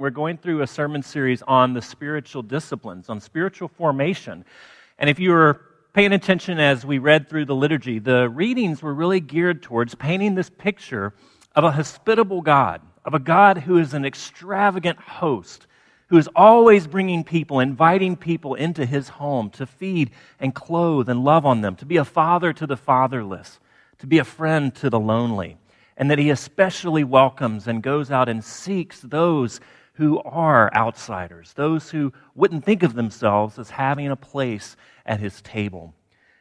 We're going through a sermon series on the spiritual disciplines, on spiritual formation. And if you were paying attention as we read through the liturgy, the readings were really geared towards painting this picture of a hospitable God, of a God who is an extravagant host, who is always bringing people, inviting people into his home to feed and clothe and love on them, to be a father to the fatherless, to be a friend to the lonely, and that he especially welcomes and goes out and seeks those who are outsiders, those who wouldn't think of themselves as having a place at his table.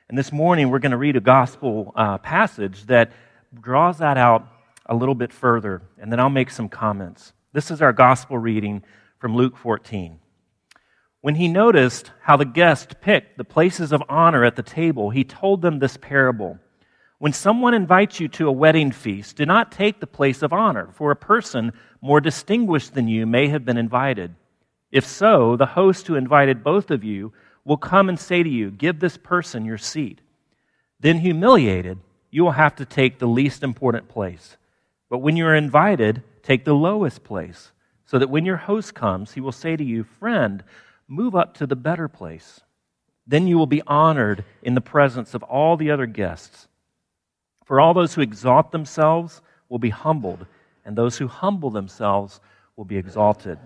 And this morning, we're going to read a gospel uh, passage that draws that out a little bit further, and then I'll make some comments. This is our gospel reading from Luke 14. When he noticed how the guests picked the places of honor at the table, he told them this parable. When someone invites you to a wedding feast, do not take the place of honor, for a person more distinguished than you may have been invited. If so, the host who invited both of you will come and say to you, Give this person your seat. Then, humiliated, you will have to take the least important place. But when you are invited, take the lowest place, so that when your host comes, he will say to you, Friend, move up to the better place. Then you will be honored in the presence of all the other guests. For all those who exalt themselves will be humbled, and those who humble themselves will be exalted.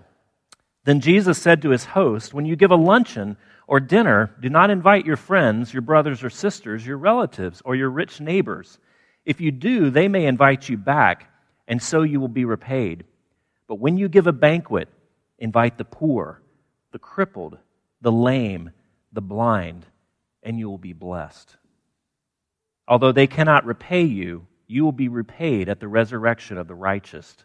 Then Jesus said to his host, When you give a luncheon or dinner, do not invite your friends, your brothers or sisters, your relatives, or your rich neighbors. If you do, they may invite you back, and so you will be repaid. But when you give a banquet, invite the poor, the crippled, the lame, the blind, and you will be blessed. Although they cannot repay you, you will be repaid at the resurrection of the righteous.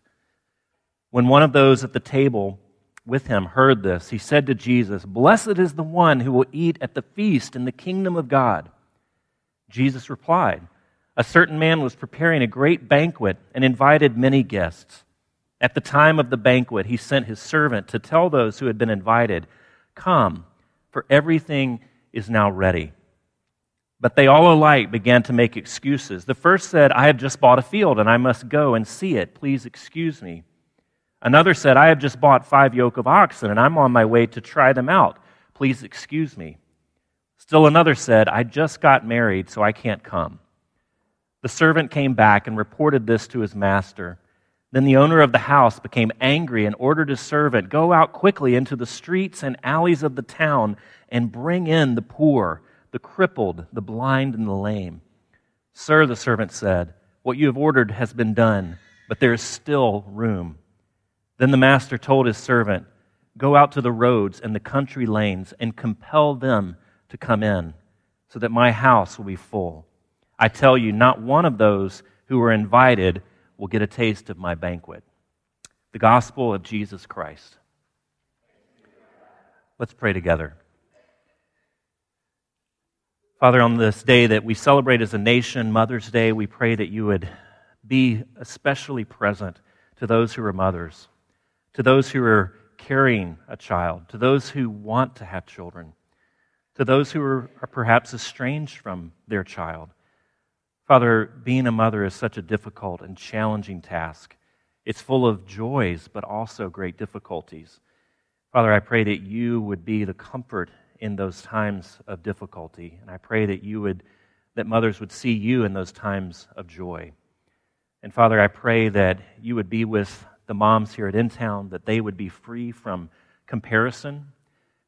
When one of those at the table with him heard this, he said to Jesus, Blessed is the one who will eat at the feast in the kingdom of God. Jesus replied, A certain man was preparing a great banquet and invited many guests. At the time of the banquet, he sent his servant to tell those who had been invited, Come, for everything is now ready. But they all alike began to make excuses. The first said, I have just bought a field and I must go and see it. Please excuse me. Another said, I have just bought five yoke of oxen and I'm on my way to try them out. Please excuse me. Still another said, I just got married, so I can't come. The servant came back and reported this to his master. Then the owner of the house became angry and ordered his servant, Go out quickly into the streets and alleys of the town and bring in the poor the crippled, the blind, and the lame. Sir, the servant said, What you have ordered has been done, but there is still room. Then the master told his servant, Go out to the roads and the country lanes and compel them to come in, so that my house will be full. I tell you, not one of those who were invited will get a taste of my banquet. The gospel of Jesus Christ. Let's pray together. Father, on this day that we celebrate as a nation, Mother's Day, we pray that you would be especially present to those who are mothers, to those who are carrying a child, to those who want to have children, to those who are, are perhaps estranged from their child. Father, being a mother is such a difficult and challenging task. It's full of joys, but also great difficulties. Father, I pray that you would be the comfort in those times of difficulty. And I pray that you would, that mothers would see you in those times of joy. And Father, I pray that you would be with the moms here at In Town, that they would be free from comparison,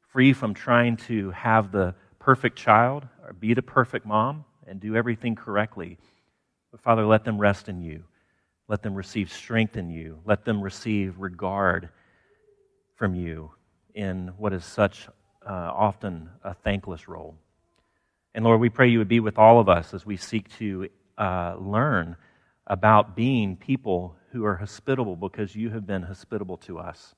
free from trying to have the perfect child or be the perfect mom and do everything correctly. But Father, let them rest in you. Let them receive strength in you. Let them receive regard from you in what is such uh, often a thankless role. And Lord, we pray you would be with all of us as we seek to uh, learn about being people who are hospitable because you have been hospitable to us.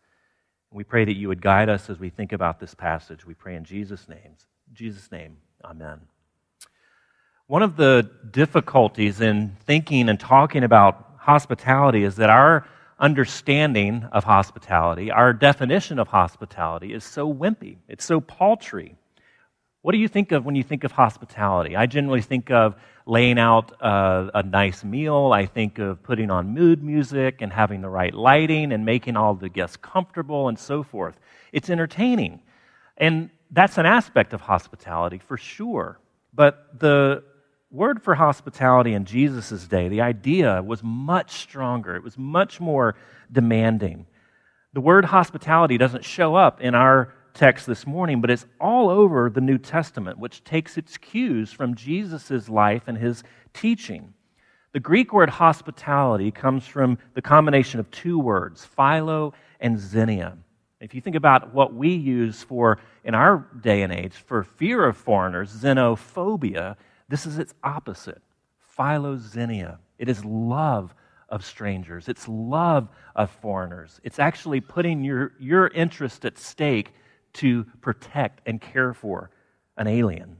We pray that you would guide us as we think about this passage. We pray in Jesus' name. Jesus' name, amen. One of the difficulties in thinking and talking about hospitality is that our understanding of hospitality, our definition of hospitality, is so wimpy. It's so paltry. What do you think of when you think of hospitality? I generally think of laying out uh, a nice meal. I think of putting on mood music and having the right lighting and making all the guests comfortable and so forth. It's entertaining. And that's an aspect of hospitality for sure. But the word for hospitality in Jesus' day, the idea was much stronger, it was much more demanding. The word hospitality doesn't show up in our text this morning, but it's all over the New Testament, which takes its cues from Jesus' life and his teaching. The Greek word hospitality comes from the combination of two words, philo and xenia. If you think about what we use for, in our day and age, for fear of foreigners, xenophobia, this is its opposite, philoxenia. It is love of strangers, it's love of foreigners. It's actually putting your, your interest at stake to protect and care for an alien.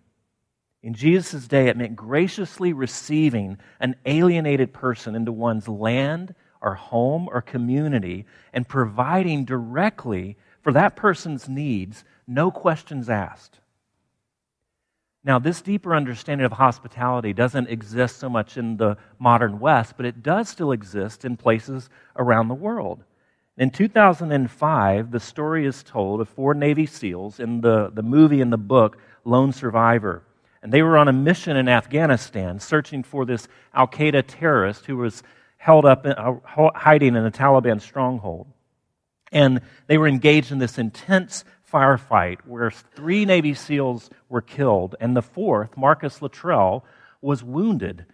In Jesus' day, it meant graciously receiving an alienated person into one's land or home or community and providing directly for that person's needs, no questions asked. Now, this deeper understanding of hospitality doesn't exist so much in the modern West, but it does still exist in places around the world. In 2005, the story is told of four Navy SEALs in the, the movie and the book Lone Survivor. And they were on a mission in Afghanistan searching for this Al Qaeda terrorist who was held up, in, uh, hiding in a Taliban stronghold. And they were engaged in this intense firefight where three Navy SEALs were killed, and the fourth, Marcus Luttrell, was wounded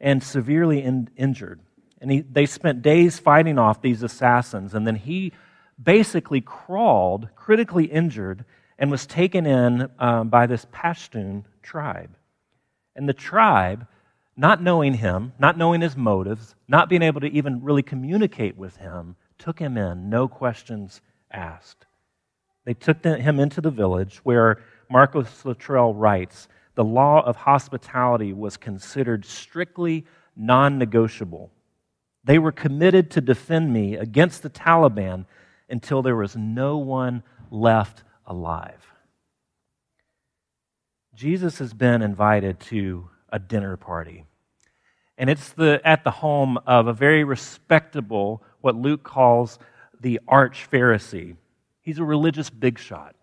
and severely in, injured. And he, they spent days fighting off these assassins, and then he basically crawled, critically injured, and was taken in um, by this Pashtun tribe. And the tribe, not knowing him, not knowing his motives, not being able to even really communicate with him, took him in, no questions asked. They took him into the village where Marcus Luttrell writes the law of hospitality was considered strictly non negotiable. They were committed to defend me against the Taliban until there was no one left alive. Jesus has been invited to a dinner party. And it's the, at the home of a very respectable, what Luke calls the arch Pharisee. He's a religious big shot.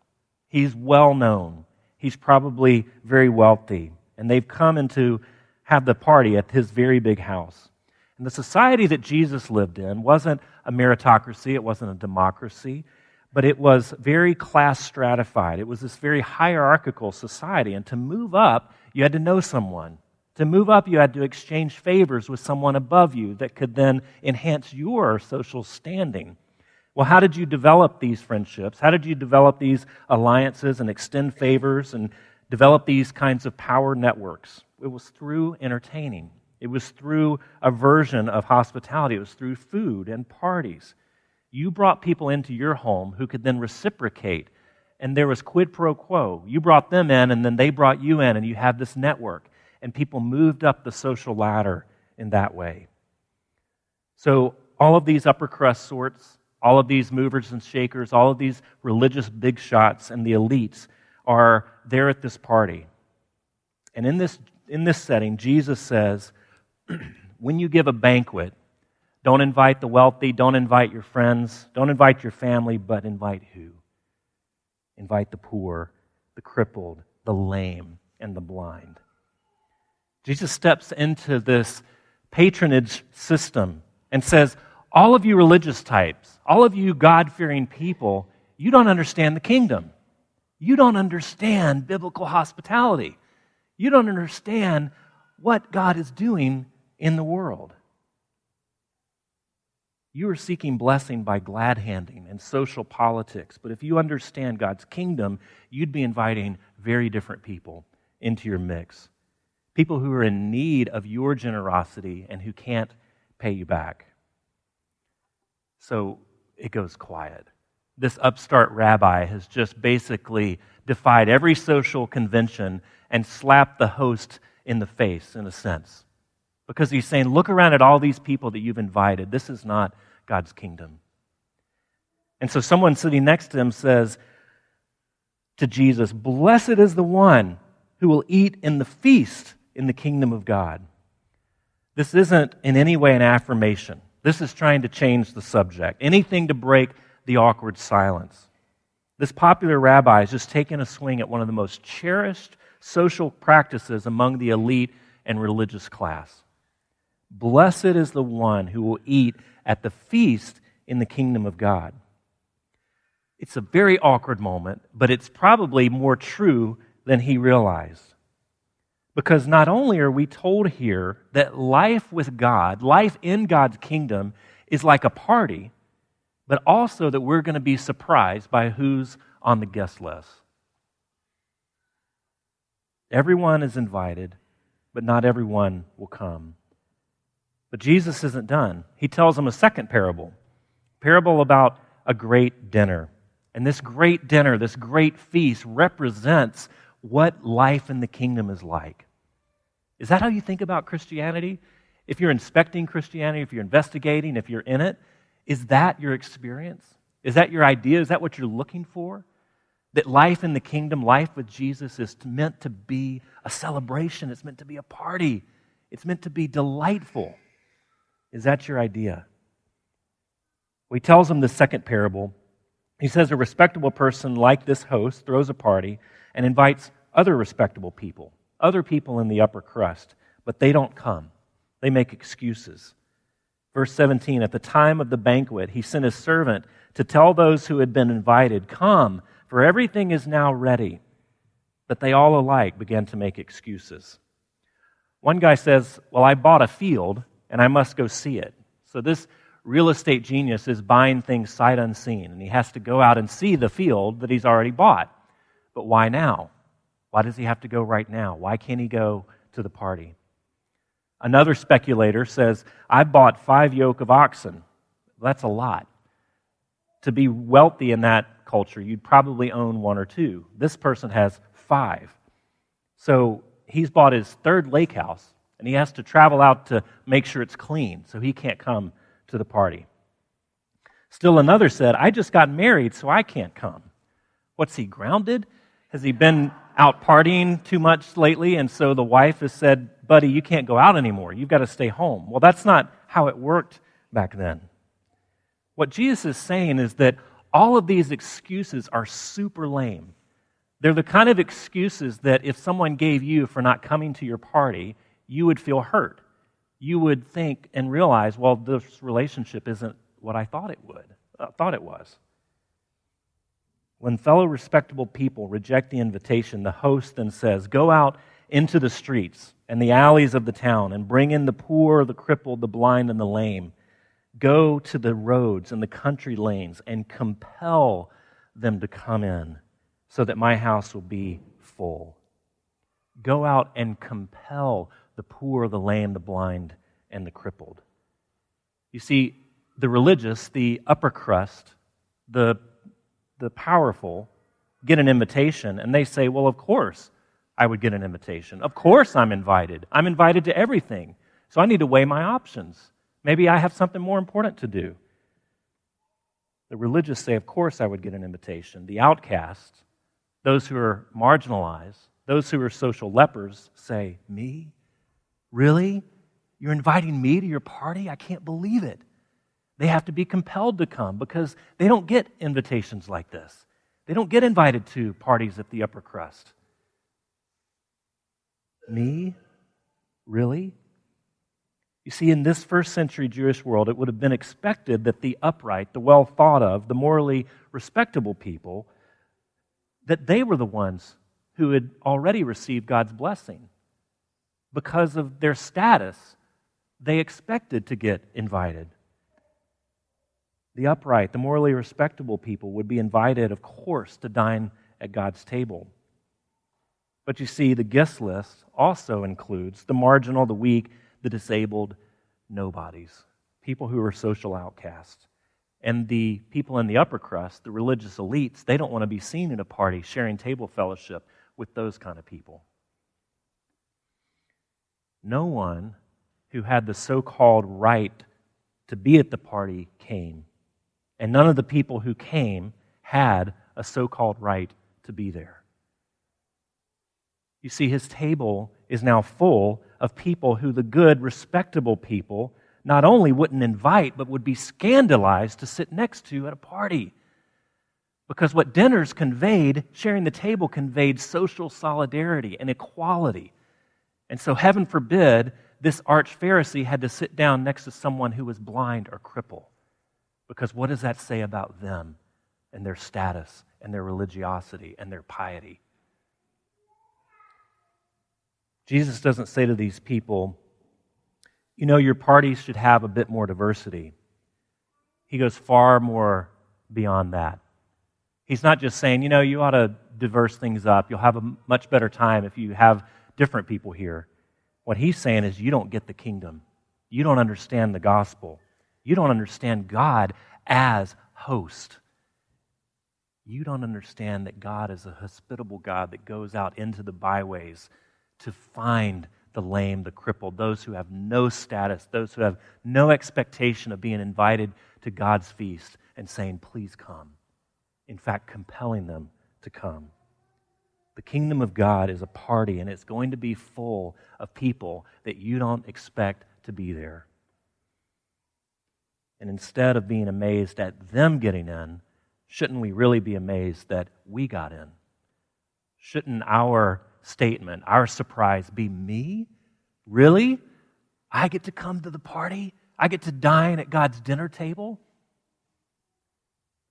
He's well known. He's probably very wealthy. And they've come in to have the party at his very big house. And the society that Jesus lived in wasn't a meritocracy, it wasn't a democracy, but it was very class stratified. It was this very hierarchical society. And to move up, you had to know someone. To move up, you had to exchange favors with someone above you that could then enhance your social standing. Well, how did you develop these friendships? How did you develop these alliances and extend favors and develop these kinds of power networks? It was through entertaining. It was through a version of hospitality. It was through food and parties. You brought people into your home who could then reciprocate, and there was quid pro quo. You brought them in, and then they brought you in, and you had this network, and people moved up the social ladder in that way. So, all of these upper crust sorts, all of these movers and shakers, all of these religious big shots and the elites are there at this party. And in this, in this setting, Jesus says, when you give a banquet, don't invite the wealthy, don't invite your friends, don't invite your family, but invite who? Invite the poor, the crippled, the lame, and the blind. Jesus steps into this patronage system and says, all of you religious types, all of you God fearing people, you don't understand the kingdom. You don't understand biblical hospitality. You don't understand what God is doing in the world. You are seeking blessing by glad handing and social politics. But if you understand God's kingdom, you'd be inviting very different people into your mix. People who are in need of your generosity and who can't pay you back. So it goes quiet. This upstart rabbi has just basically defied every social convention and slapped the host in the face, in a sense. Because he's saying, look around at all these people that you've invited. This is not God's kingdom. And so someone sitting next to him says to Jesus, Blessed is the one who will eat in the feast in the kingdom of God. This isn't in any way an affirmation. This is trying to change the subject, anything to break the awkward silence. This popular rabbi is just taking a swing at one of the most cherished social practices among the elite and religious class. Blessed is the one who will eat at the feast in the kingdom of God. It's a very awkward moment, but it's probably more true than he realized. Because not only are we told here that life with God, life in God's kingdom, is like a party, but also that we're going to be surprised by who's on the guest list. Everyone is invited, but not everyone will come. But Jesus isn't done. He tells them a second parable parable about a great dinner. And this great dinner, this great feast, represents what life in the kingdom is like. Is that how you think about Christianity? If you're inspecting Christianity, if you're investigating, if you're in it, is that your experience? Is that your idea? Is that what you're looking for? That life in the kingdom, life with Jesus, is meant to be a celebration, it's meant to be a party, it's meant to be delightful. Is that your idea? Well, he tells them the second parable. He says a respectable person like this host throws a party and invites other respectable people, other people in the upper crust, but they don't come. They make excuses. Verse 17 At the time of the banquet, he sent his servant to tell those who had been invited, Come, for everything is now ready. But they all alike began to make excuses. One guy says, Well, I bought a field and I must go see it. So this real estate genius is buying things sight unseen, and he has to go out and see the field that he's already bought. But why now? Why does he have to go right now? Why can't he go to the party? Another speculator says, I bought five yoke of oxen. That's a lot. To be wealthy in that culture, you'd probably own one or two. This person has five. So he's bought his third lake house, and he has to travel out to make sure it's clean, so he can't come to the party. Still another said, I just got married, so I can't come. What's he, grounded? Has he been out partying too much lately? And so the wife has said, Buddy, you can't go out anymore. You've got to stay home. Well, that's not how it worked back then. What Jesus is saying is that all of these excuses are super lame. They're the kind of excuses that if someone gave you for not coming to your party, you would feel hurt. You would think and realize, well, this relationship isn't what I thought it would, uh, thought it was. When fellow respectable people reject the invitation, the host then says, Go out into the streets and the alleys of the town and bring in the poor, the crippled, the blind, and the lame. Go to the roads and the country lanes and compel them to come in so that my house will be full. Go out and compel the poor, the lame, the blind, and the crippled. You see, the religious, the upper crust, the the powerful get an invitation and they say, Well, of course I would get an invitation. Of course I'm invited. I'm invited to everything. So I need to weigh my options. Maybe I have something more important to do. The religious say, Of course I would get an invitation. The outcasts, those who are marginalized, those who are social lepers say, Me? Really? You're inviting me to your party? I can't believe it. They have to be compelled to come because they don't get invitations like this. They don't get invited to parties at the upper crust. Me? Really? You see, in this first century Jewish world, it would have been expected that the upright, the well thought of, the morally respectable people, that they were the ones who had already received God's blessing. Because of their status, they expected to get invited. The upright, the morally respectable people would be invited, of course, to dine at God's table. But you see, the guest list also includes the marginal, the weak, the disabled, nobodies, people who are social outcasts. And the people in the upper crust, the religious elites, they don't want to be seen in a party sharing table fellowship with those kind of people. No one who had the so called right to be at the party came and none of the people who came had a so called right to be there. You see, his table is now full of people who the good, respectable people not only wouldn't invite, but would be scandalized to sit next to at a party. Because what dinners conveyed, sharing the table conveyed social solidarity and equality. And so, heaven forbid, this arch Pharisee had to sit down next to someone who was blind or crippled. Because what does that say about them and their status and their religiosity and their piety? Jesus doesn't say to these people, you know, your parties should have a bit more diversity. He goes far more beyond that. He's not just saying, you know, you ought to diverse things up. You'll have a much better time if you have different people here. What he's saying is, you don't get the kingdom. You don't understand the gospel. You don't understand God as host. You don't understand that God is a hospitable God that goes out into the byways to find the lame, the crippled, those who have no status, those who have no expectation of being invited to God's feast and saying, Please come. In fact, compelling them to come. The kingdom of God is a party, and it's going to be full of people that you don't expect to be there. And instead of being amazed at them getting in, shouldn't we really be amazed that we got in? Shouldn't our statement, our surprise, be me? Really? I get to come to the party? I get to dine at God's dinner table?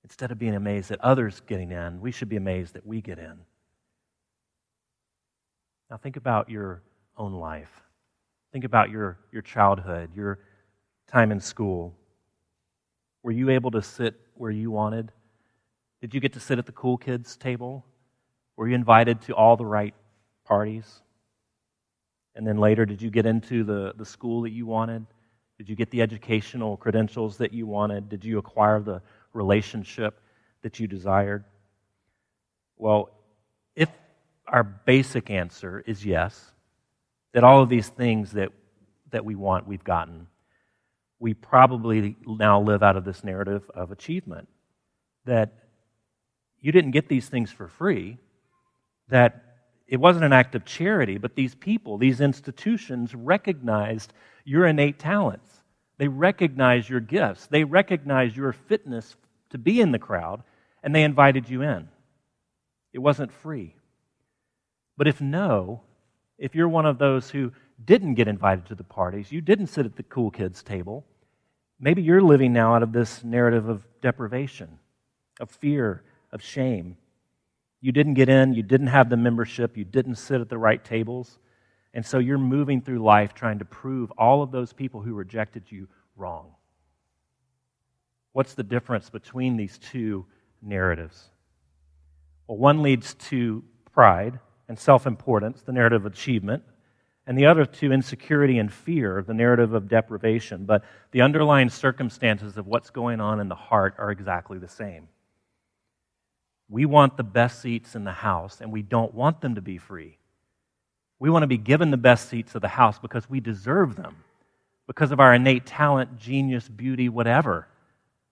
Instead of being amazed at others getting in, we should be amazed that we get in. Now, think about your own life. Think about your, your childhood, your time in school. Were you able to sit where you wanted? Did you get to sit at the cool kids' table? Were you invited to all the right parties? And then later, did you get into the, the school that you wanted? Did you get the educational credentials that you wanted? Did you acquire the relationship that you desired? Well, if our basic answer is yes, that all of these things that, that we want, we've gotten, we probably now live out of this narrative of achievement. That you didn't get these things for free, that it wasn't an act of charity, but these people, these institutions recognized your innate talents. They recognized your gifts. They recognized your fitness to be in the crowd, and they invited you in. It wasn't free. But if no, if you're one of those who didn't get invited to the parties, you didn't sit at the cool kids' table, maybe you're living now out of this narrative of deprivation, of fear, of shame. You didn't get in, you didn't have the membership, you didn't sit at the right tables. And so you're moving through life trying to prove all of those people who rejected you wrong. What's the difference between these two narratives? Well, one leads to pride and self importance, the narrative of achievement, and the other to insecurity and fear, the narrative of deprivation. But the underlying circumstances of what's going on in the heart are exactly the same. We want the best seats in the house, and we don't want them to be free. We want to be given the best seats of the house because we deserve them, because of our innate talent, genius, beauty, whatever.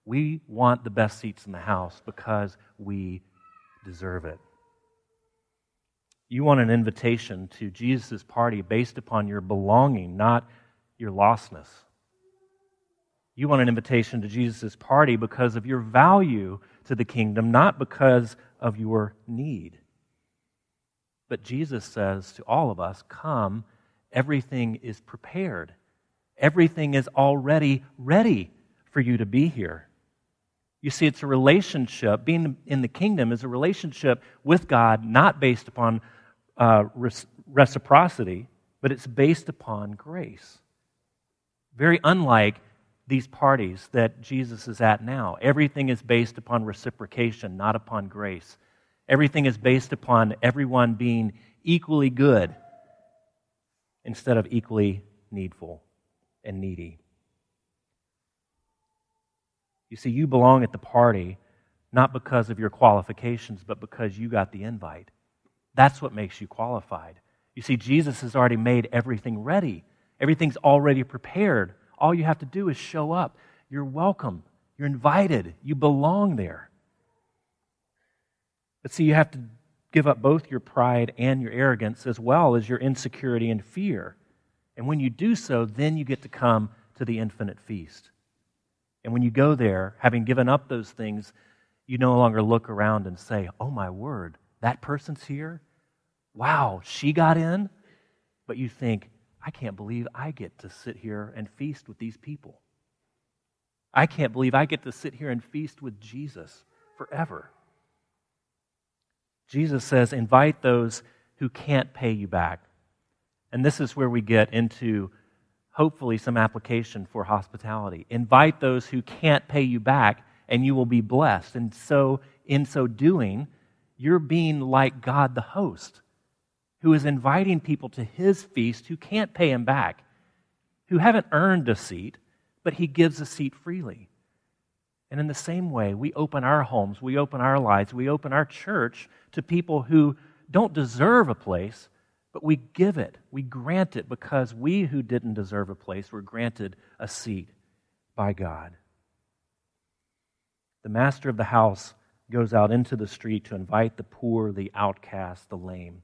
We want the best seats in the house because we deserve it. You want an invitation to Jesus' party based upon your belonging, not your lostness. You want an invitation to Jesus' party because of your value to the kingdom, not because of your need. But Jesus says to all of us, Come, everything is prepared. Everything is already ready for you to be here. You see, it's a relationship. Being in the kingdom is a relationship with God, not based upon uh, reciprocity, but it's based upon grace. Very unlike these parties that Jesus is at now. Everything is based upon reciprocation, not upon grace. Everything is based upon everyone being equally good instead of equally needful and needy. You see, you belong at the party not because of your qualifications, but because you got the invite. That's what makes you qualified. You see, Jesus has already made everything ready, everything's already prepared. All you have to do is show up. You're welcome. You're invited. You belong there. But see, you have to give up both your pride and your arrogance, as well as your insecurity and fear. And when you do so, then you get to come to the infinite feast. And when you go there, having given up those things, you no longer look around and say, Oh my word, that person's here? Wow, she got in? But you think, I can't believe I get to sit here and feast with these people. I can't believe I get to sit here and feast with Jesus forever. Jesus says, invite those who can't pay you back. And this is where we get into hopefully some application for hospitality. Invite those who can't pay you back, and you will be blessed. And so, in so doing, you're being like God the host, who is inviting people to his feast who can't pay him back, who haven't earned a seat, but he gives a seat freely. And in the same way, we open our homes, we open our lives, we open our church to people who don't deserve a place, but we give it, we grant it because we who didn't deserve a place were granted a seat by God. The master of the house goes out into the street to invite the poor, the outcast, the lame.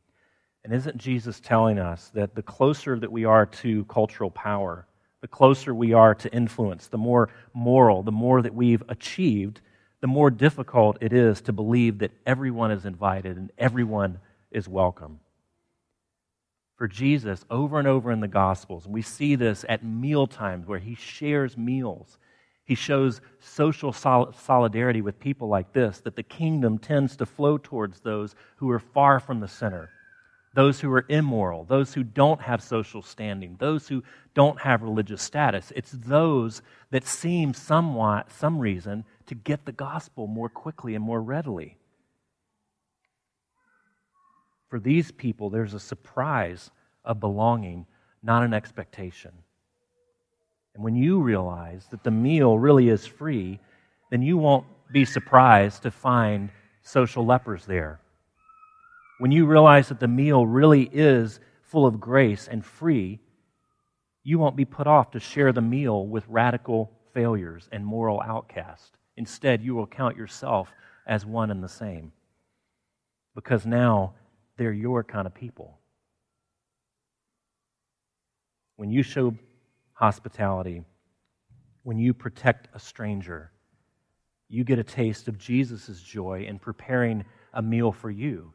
And isn't Jesus telling us that the closer that we are to cultural power, the closer we are to influence, the more moral, the more that we've achieved, the more difficult it is to believe that everyone is invited and everyone is welcome. For Jesus, over and over in the Gospels, we see this at meal times where he shares meals. He shows social solidarity with people like this, that the kingdom tends to flow towards those who are far from the center those who are immoral, those who don't have social standing, those who don't have religious status. It's those that seem somewhat, some reason, to get the gospel more quickly and more readily. For these people, there's a surprise of belonging, not an expectation. And when you realize that the meal really is free, then you won't be surprised to find social lepers there when you realize that the meal really is full of grace and free, you won't be put off to share the meal with radical failures and moral outcasts. Instead, you will count yourself as one and the same because now they're your kind of people. When you show hospitality, when you protect a stranger, you get a taste of Jesus' joy in preparing a meal for you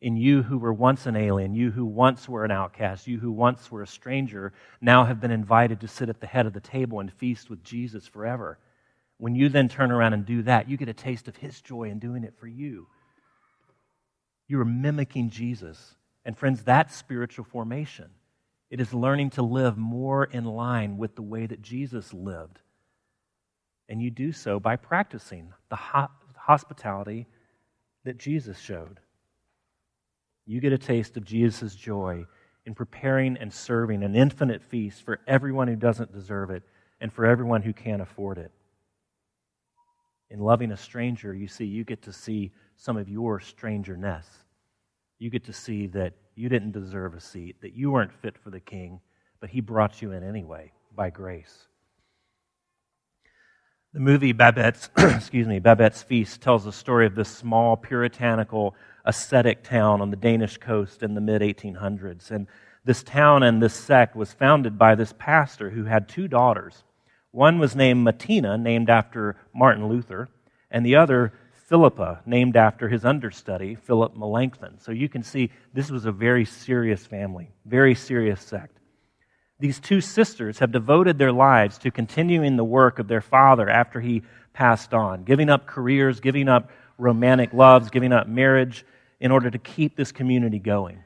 in you who were once an alien, you who once were an outcast, you who once were a stranger, now have been invited to sit at the head of the table and feast with Jesus forever. When you then turn around and do that, you get a taste of his joy in doing it for you. You are mimicking Jesus. And friends, that's spiritual formation. It is learning to live more in line with the way that Jesus lived. And you do so by practicing the hospitality that Jesus showed you get a taste of Jesus' joy in preparing and serving an infinite feast for everyone who doesn't deserve it and for everyone who can't afford it. In loving a stranger, you see, you get to see some of your strangerness. You get to see that you didn't deserve a seat, that you weren't fit for the king, but he brought you in anyway by grace. The movie Babette's, excuse me, Babette's Feast tells the story of this small puritanical ascetic town on the Danish coast in the mid 1800s. And this town and this sect was founded by this pastor who had two daughters. One was named Martina, named after Martin Luther, and the other Philippa, named after his understudy, Philip Melanchthon. So you can see this was a very serious family, very serious sect. These two sisters have devoted their lives to continuing the work of their father after he passed on, giving up careers, giving up romantic loves, giving up marriage, in order to keep this community going.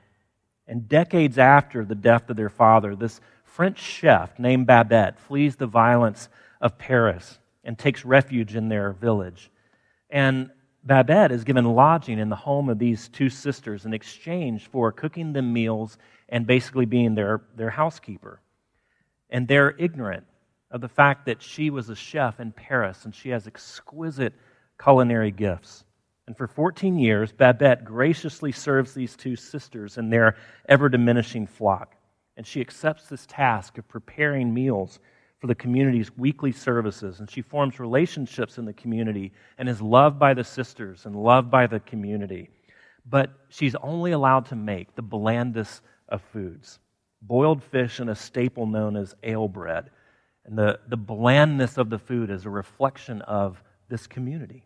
And decades after the death of their father, this French chef named Babette flees the violence of Paris and takes refuge in their village. And Babette is given lodging in the home of these two sisters in exchange for cooking them meals and basically being their, their housekeeper. And they're ignorant of the fact that she was a chef in Paris and she has exquisite culinary gifts. And for 14 years, Babette graciously serves these two sisters in their ever diminishing flock. And she accepts this task of preparing meals for the community's weekly services. And she forms relationships in the community and is loved by the sisters and loved by the community. but she's only allowed to make the blandest of foods boiled fish and a staple known as ale bread. And the, the blandness of the food is a reflection of this community.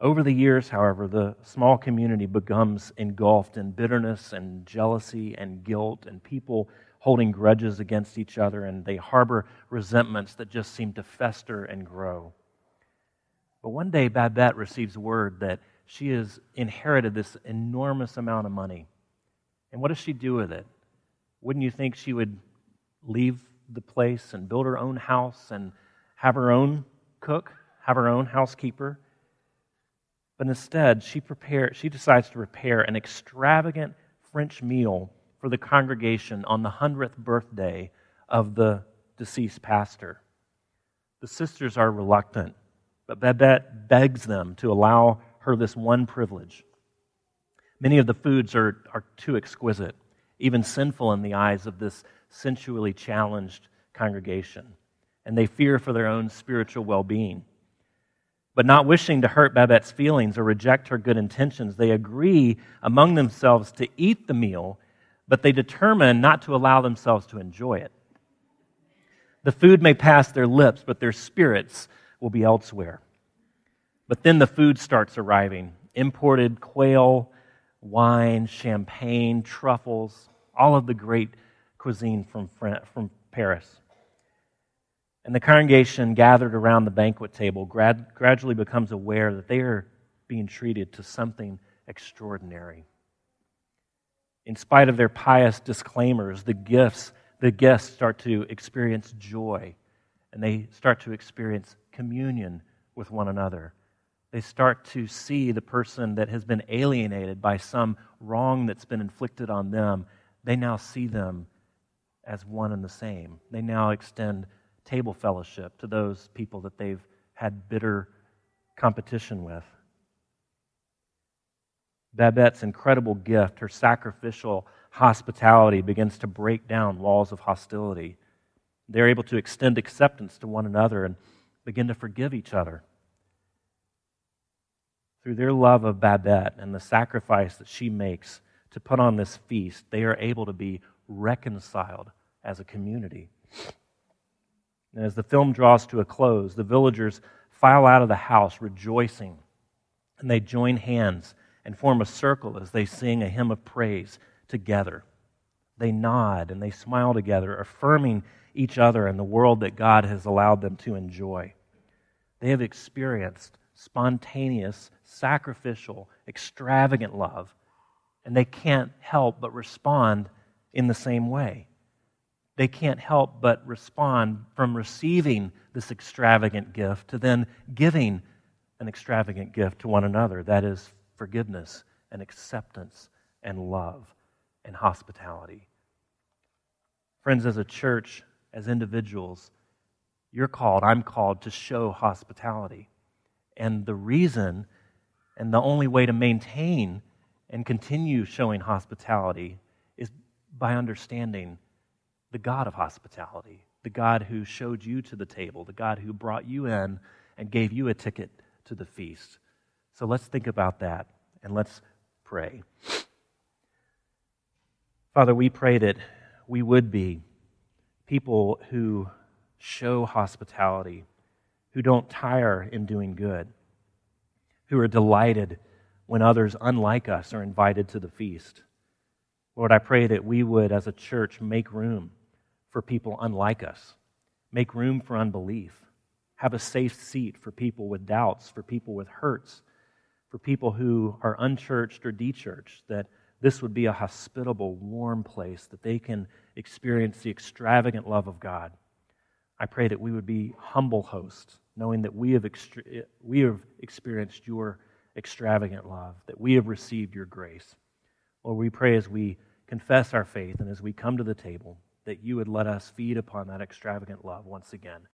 Over the years, however, the small community becomes engulfed in bitterness and jealousy and guilt, and people holding grudges against each other, and they harbor resentments that just seem to fester and grow. But one day, Babette receives word that she has inherited this enormous amount of money. And what does she do with it? Wouldn't you think she would leave the place and build her own house and have her own cook, have her own housekeeper? But instead, she, prepare, she decides to prepare an extravagant French meal for the congregation on the 100th birthday of the deceased pastor. The sisters are reluctant, but Babette begs them to allow her this one privilege. Many of the foods are, are too exquisite, even sinful in the eyes of this sensually challenged congregation, and they fear for their own spiritual well being. But not wishing to hurt Babette's feelings or reject her good intentions, they agree among themselves to eat the meal, but they determine not to allow themselves to enjoy it. The food may pass their lips, but their spirits will be elsewhere. But then the food starts arriving imported quail, wine, champagne, truffles, all of the great cuisine from, from Paris. And the congregation gathered around the banquet table grad, gradually becomes aware that they are being treated to something extraordinary. In spite of their pious disclaimers, the gifts, the guests start to experience joy and they start to experience communion with one another they start to see the person that has been alienated by some wrong that's been inflicted on them. They now see them as one and the same. They now extend table fellowship to those people that they've had bitter competition with. Babette's incredible gift, her sacrificial hospitality, begins to break down walls of hostility. They're able to extend acceptance to one another and begin to forgive each other through their love of Babette and the sacrifice that she makes to put on this feast, they are able to be reconciled as a community. And as the film draws to a close, the villagers file out of the house rejoicing, and they join hands and form a circle as they sing a hymn of praise together. They nod and they smile together, affirming each other and the world that God has allowed them to enjoy. They have experienced spontaneous, sacrificial, extravagant love. And they can't help but respond in the same way. They can't help but respond from receiving this extravagant gift to then giving an extravagant gift to one another. That is forgiveness and acceptance and love and hospitality. Friends, as a church, as individuals, you're called, I'm called to show hospitality. And the reason and the only way to maintain and continue showing hospitality is by understanding the God of hospitality, the God who showed you to the table, the God who brought you in and gave you a ticket to the feast. So let's think about that and let's pray. Father, we pray that we would be people who show hospitality who don't tire in doing good, who are delighted when others unlike us are invited to the feast. Lord, I pray that we would, as a church, make room for people unlike us, make room for unbelief, have a safe seat for people with doubts, for people with hurts, for people who are unchurched or dechurched, that this would be a hospitable, warm place that they can experience the extravagant love of God. I pray that we would be humble hosts, knowing that we have, we have experienced your extravagant love, that we have received your grace. Lord, we pray as we confess our faith and as we come to the table that you would let us feed upon that extravagant love once again.